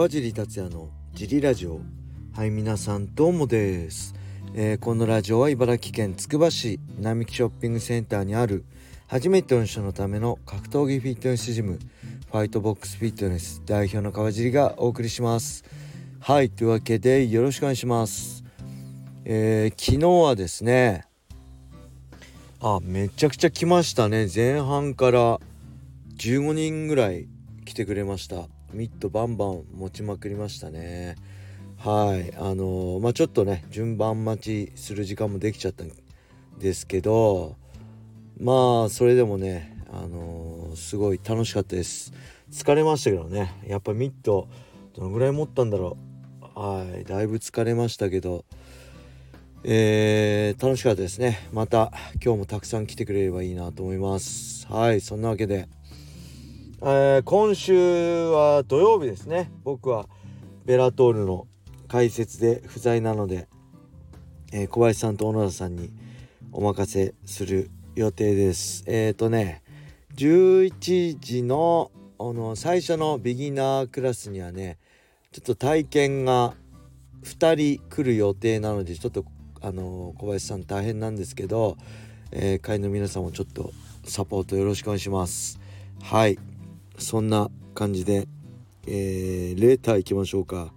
川尻達也のジリラジオ。はい皆さんどうもです、えー、このラジオは茨城県つくば市並木ショッピングセンターにある初めての人のための格闘技フィットネスジムファイトボックスフィットネス代表の川尻がお送りします。はいというわけでよろしくお願いします。えー、昨日はですねあめちゃくちゃ来ましたね。前半から15人ぐらい来てくれました。ミットバンバン持ちまくりましたね。はい。あのー、まあちょっとね順番待ちする時間もできちゃったんですけどまあそれでもねあのー、すごい楽しかったです。疲れましたけどね。やっぱミットどのぐらい持ったんだろう。はい。だいぶ疲れましたけど。えー、楽しかったですね。また今日もたくさん来てくれればいいなと思います。はい。そんなわけで。えー、今週は土曜日ですね。僕はベラトールの解説で不在なので、えー、小林さんと小野田さんにお任せする予定です。えっ、ー、とね11時のあの最初のビギナークラスにはねちょっと体験が2人来る予定なのでちょっとあの小林さん大変なんですけど、えー、会の皆さんもちょっとサポートよろしくお願いします。はい。そんな感じで、えー、レーター行きましょうか。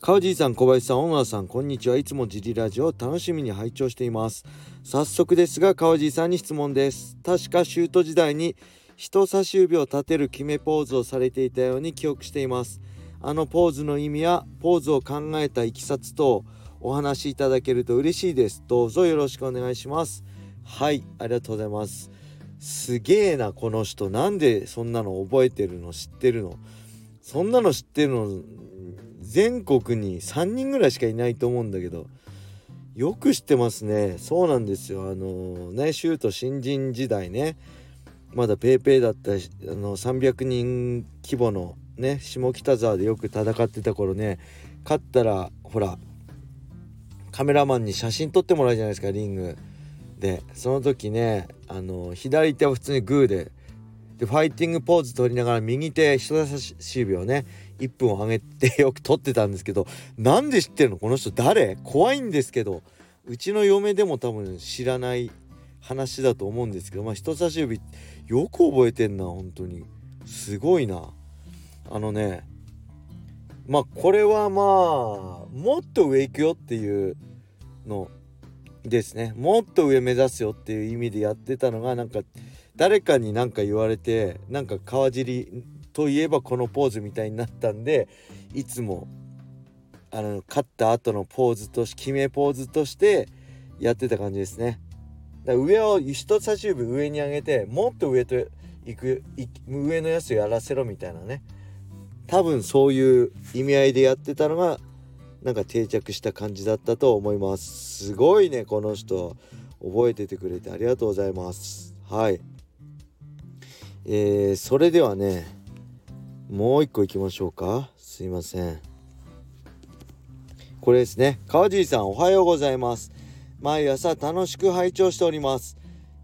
川尻さん、小林さん、小川さん、こんにちは。いつもジリラジオを楽しみに拝聴しています。早速ですが、川尻さんに質問です。確かシュート時代に人差し指を立てる決めポーズをされていたように記憶しています。あのポーズの意味やポーズを考えたいきさつとお話しいただけると嬉しいです。どうぞよろしくお願いします。はい、ありがとうございます。すげえなこの人。なんでそんなの覚えてるの知ってるの？そんなの知ってるの全国に3人ぐらいしかいないと思うんだけど。よく知ってますね。そうなんですよ。あのねシュート新人時代ね。まだ paypay だったあの300人規模のね下北沢でよく戦ってた頃ね。勝ったらほらカメラマンに写真撮ってもらうじゃないですかリング。でその時ねあの左手は普通にグーででファイティングポーズ取りながら右手人差し指をね1分を上げてよく撮ってたんですけどなんで知ってるの？この人誰？怖いんですけどうちの嫁でも多分知らない話だと思うんですけどまあ人差し指よく覚えてんな本当に。すごいな。あのねまあこれはまあもっと上行くよっていうのですねもっと上目指すよっていう意味でやってたのがなんか誰かに何か言われてなんか川尻といえばこのポーズみたいになったんでいつもあの勝った後のポーズとし決めポーズとしてやってた感じですね。だから上を人差し指上に上げてもっと上と行く上のやつやらせろみたいなね多分そういう意味合いでやってたのがなんか定着した感じだったと思います。すごいねこの人。覚えててくれてありがとうございます。はい。えー、それではねもう一個いきましょうか。すいません。これですね。川尻さんおはようございます。毎朝楽しく拝聴しております。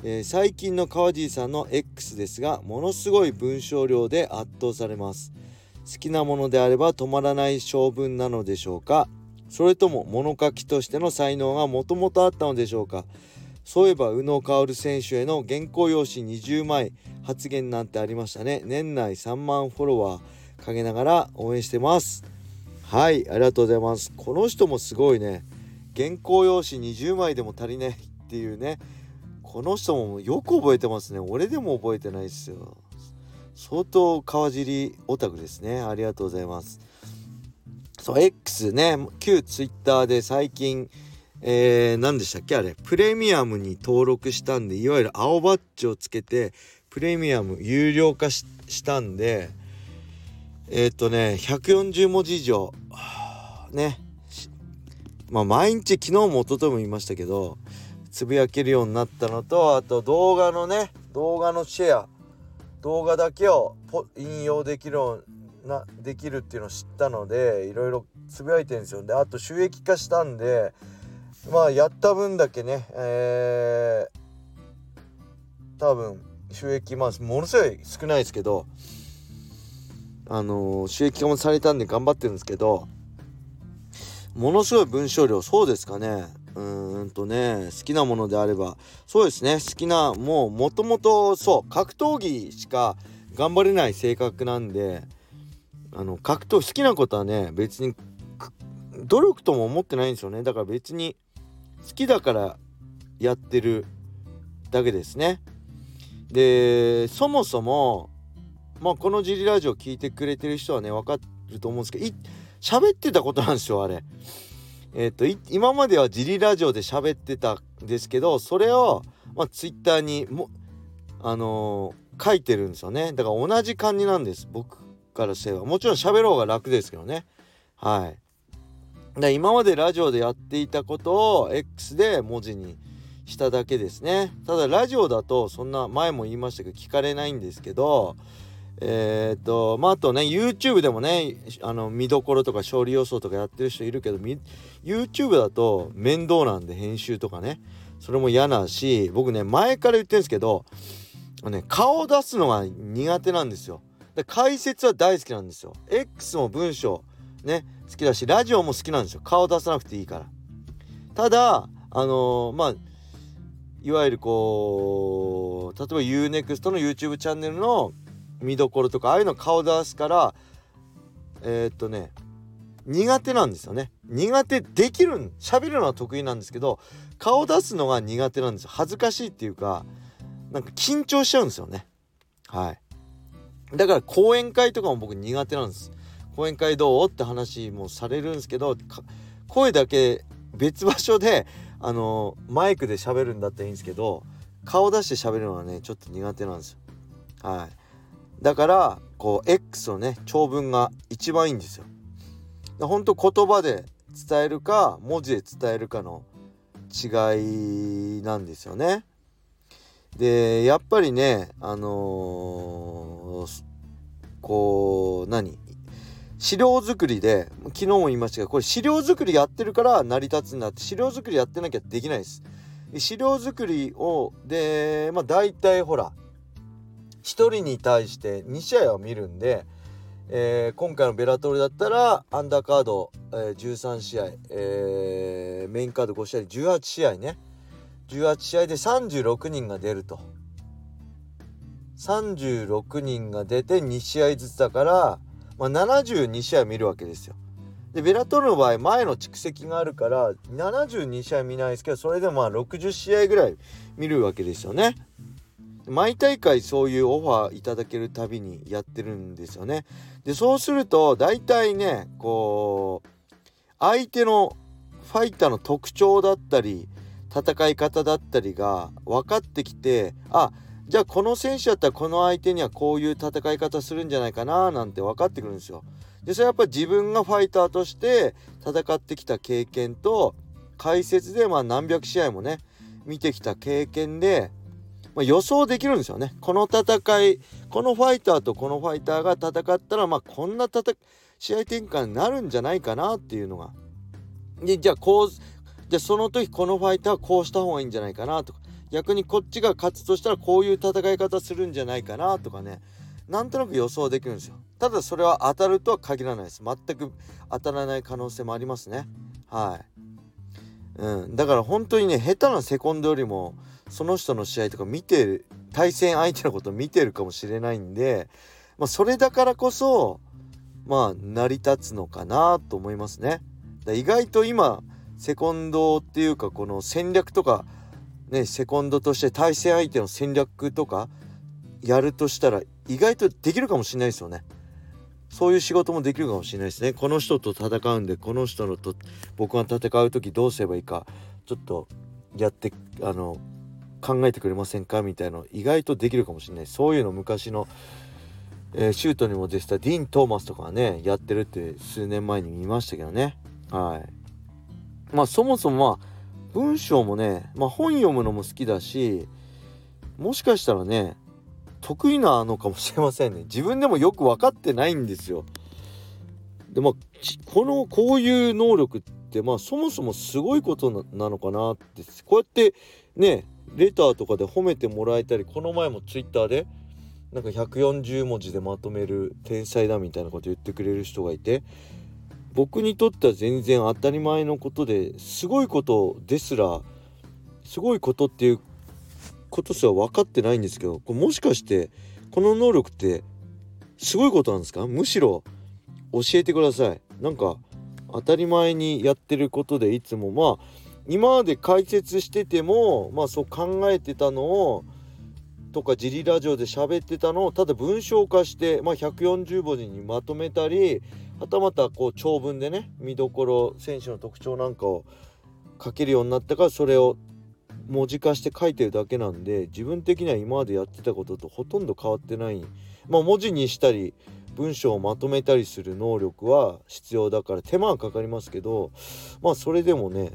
えー、最近の川尻さんの X ですがものすごい文章量で圧倒されます。好きなものであれば止まらない性分なのでしょうか？それとも物書きとしての才能がもともとあったのでしょうか？そういえば宇野薫選手への原稿用紙20枚発言なんてありましたね。年内3万フォロワーかけながら応援してます。はいありがとうございます。この人もすごいね。原稿用紙20枚でも足りないっていうね。この人もよく覚えてますね。俺でも覚えてないですよ。相当川尻オタクですね。ありがとうございます。そう X ね。旧 Twitter で最近えー、何でしたっけ？あれ。プレミアムに登録したんでいわゆる青バッジをつけてプレミアム有料化したんでえっ、とね140文字以上ね。まあ毎日昨日も一昨日も言いましたけどつぶやけるようになったのとあと動画のね動画のシェア。動画だけを引用できるなできるっていうのを知ったのでいろいろつぶやいてるんですよ。であと収益化したんでまあやった分だけねえー、多分収益まあものすごい少ないですけどあの収益化もされたんで頑張ってるんですけどものすごい文章量そうですかね。うーんとね好きなものであればそうですね好きなもうもともとそう格闘技しか頑張れない性格なんであの格闘好きなことはね別に努力とも思ってないんですよね。だから別に好きだからやってるだけですね。でそもそもまあこのジリラジオ聞いてくれてる人はね分かると思うんですけど喋ってたことなんですよあれ。えっ、と今まではジリラジオで喋ってたんですけどそれをまあツイッターにもあのー、書いてるんですよね。だから同じ感じなんです僕からすれば。もちろん喋ろうが楽ですけどね。はい。で今までラジオでやっていたことを X で文字にしただけですね。ただラジオだとそんな前も言いましたけど聞かれないんですけどえー、っとまああとね YouTube でもねあの見どころとか勝利予想とかやってる人いるけど YouTube だと面倒なんで編集とかねそれも嫌なし僕ね前から言ってるんですけどね顔を出すのが苦手なんですよ。で解説は大好きなんですよ。X も文章ね好きだしラジオも好きなんですよ。顔出さなくていいから。ただあのー、まあいわゆるこう例えば UNEXT の YouTube チャンネルの見どころとかああいうの顔出すからえー、っとね苦手なんですよね。苦手できる喋るのは得意なんですけど顔出すのが苦手なんです恥ずかしいっていうかなんか緊張しちゃうんですよね。はい。だから講演会とかも僕苦手なんです。講演会どうって話もされるんですけど声だけ別場所であのマイクで喋るんだったらいいんですけど顔出して喋るのはねちょっと苦手なんですよ。はい。だからこう X のね長文が一番いいんですよ。ほんと言葉で伝えるか文字で伝えるかの違いなんですよね。でやっぱりねあのー、こう何？資料作りで昨日も言いましたがこれ資料作りやってるから成り立つんだって資料作りやってなきゃできないです。資料作りをでまあ大体ほら1人に対して2試合は見るんで、えー、今回のベラトルだったらアンダーカード、えー、13試合、えー、メインカード5試合18試合ね18試合で36人が出ると36人が出て2試合ずつだから、まあ、72試合見るわけですよ。でベラトルの場合前の蓄積があるから72試合見ないですけどそれでもまあ60試合ぐらい見るわけですよね。毎大会そういうオファーいただけるたびにやってるんですよね。でそうすると大体ねこう相手のファイターの特徴だったり戦い方だったりが分かってきてあじゃあこの選手だったらこの相手にはこういう戦い方するんじゃないかななんて分かってくるんですよ。でそれはやっぱ自分がファイターとして戦ってきた経験と解説でまあ何百試合もね見てきた経験でまあ、予想できるんですよね。この戦いこのファイターとこのファイターが戦ったらまあこんな試合展開になるんじゃないかなっていうのが。でじゃあこうじゃあその時このファイターはこうした方がいいんじゃないかなとか逆にこっちが勝つとしたらこういう戦い方するんじゃないかなとかねなんとなく予想できるんですよ。ただそれは当たるとは限らないです。全く当たらない可能性もありますね。はい。うん、だから本当にね下手なセコンドよりもその人の試合とか見てる対戦相手のこと見てるかもしれないんで、まあ、それだからこそまあ成り立つのかなと思いますね。意外と今セコンドっていうかこの戦略とかねセコンドとして対戦相手の戦略とかやるとしたら意外とできるかもしれないですよね。そういう仕事もできるかもしれないですね。この人と戦うんでこの人のと僕が戦う時どうすればいいかちょっとやってあの考えてくれませんか？みたいな意外とできるかもしれない。そういうの昔の、えー、シュートにも出てたディーン・トーマスとかねやってるって数年前に見ましたけどね。はい。まあそもそもまあ文章もね、まあ、本読むのも好きだしもしかしたらね得意なのかもしれませんね。自分でもよく分かってないんですよ。でまあこのこういう能力ってまあそもそもすごいことなのかなってこうやってねレターとかで褒めてもらえたりこの前もツイッターでなんか140文字でまとめる天才だみたいなこと言ってくれる人がいて僕にとっては全然当たり前のことですごいことですらすごいことっていうことすら分かってないんですけどこれもしかしてこの能力ってすごいことなんですか？むしろ教えてください。なんか当たり前にやってることでいつもまあ今まで解説しててもまあそう考えてたのをとかジリラジオで喋ってたのをただ文章化して、まあ、140文字にまとめたりはたまたこう長文でね見どころ選手の特徴なんかを書けるようになったからそれを文字化して書いてるだけなんで自分的には今までやってたこととほとんど変わってない。まあ文字にしたり文章をまとめたりする能力は必要だから手間はかかりますけどまあそれでもね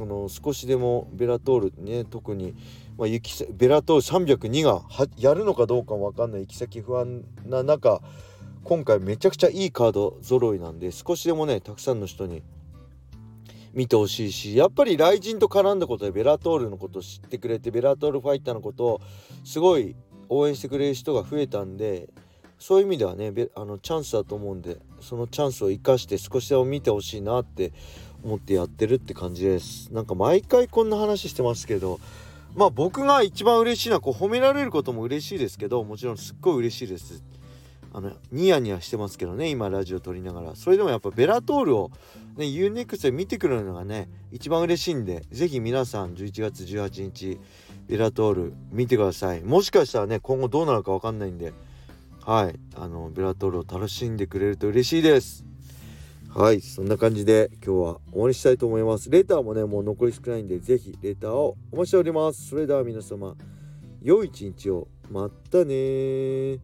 あの少しでもベラトールね特に、まあ、行きベラトール302がやるのかどうかも分かんない行き先不安な中今回めちゃくちゃいいカード揃いなんで少しでもねたくさんの人に見てほしいしやっぱり雷神と絡んだことでベラトールのことを知ってくれてベラトールファイターのことをすごい応援してくれる人が増えたんでそういう意味ではねあのチャンスだと思うんでそのチャンスを生かして少しでも見てほしいなって思ってやってるって感じです。なんか毎回こんな話してますけどまあ僕が一番嬉しいのはこう褒められることも嬉しいですけどもちろんすっごい嬉しいです。あのニヤニヤしてますけどね今ラジオ撮りながら。それでもやっぱベラトールをね UNEXT で見てくれるのがね一番嬉しいんで是非皆さん11月18日ベラトール見てください。もしかしたらね今後どうなるか分かんないんではい。あのベラトールを楽しんでくれると嬉しいです。はい。そんな感じで今日は終わりしたいと思います。レターもねもう残り少ないんで是非レターをお待ちしております。それでは皆様良い一日を。またね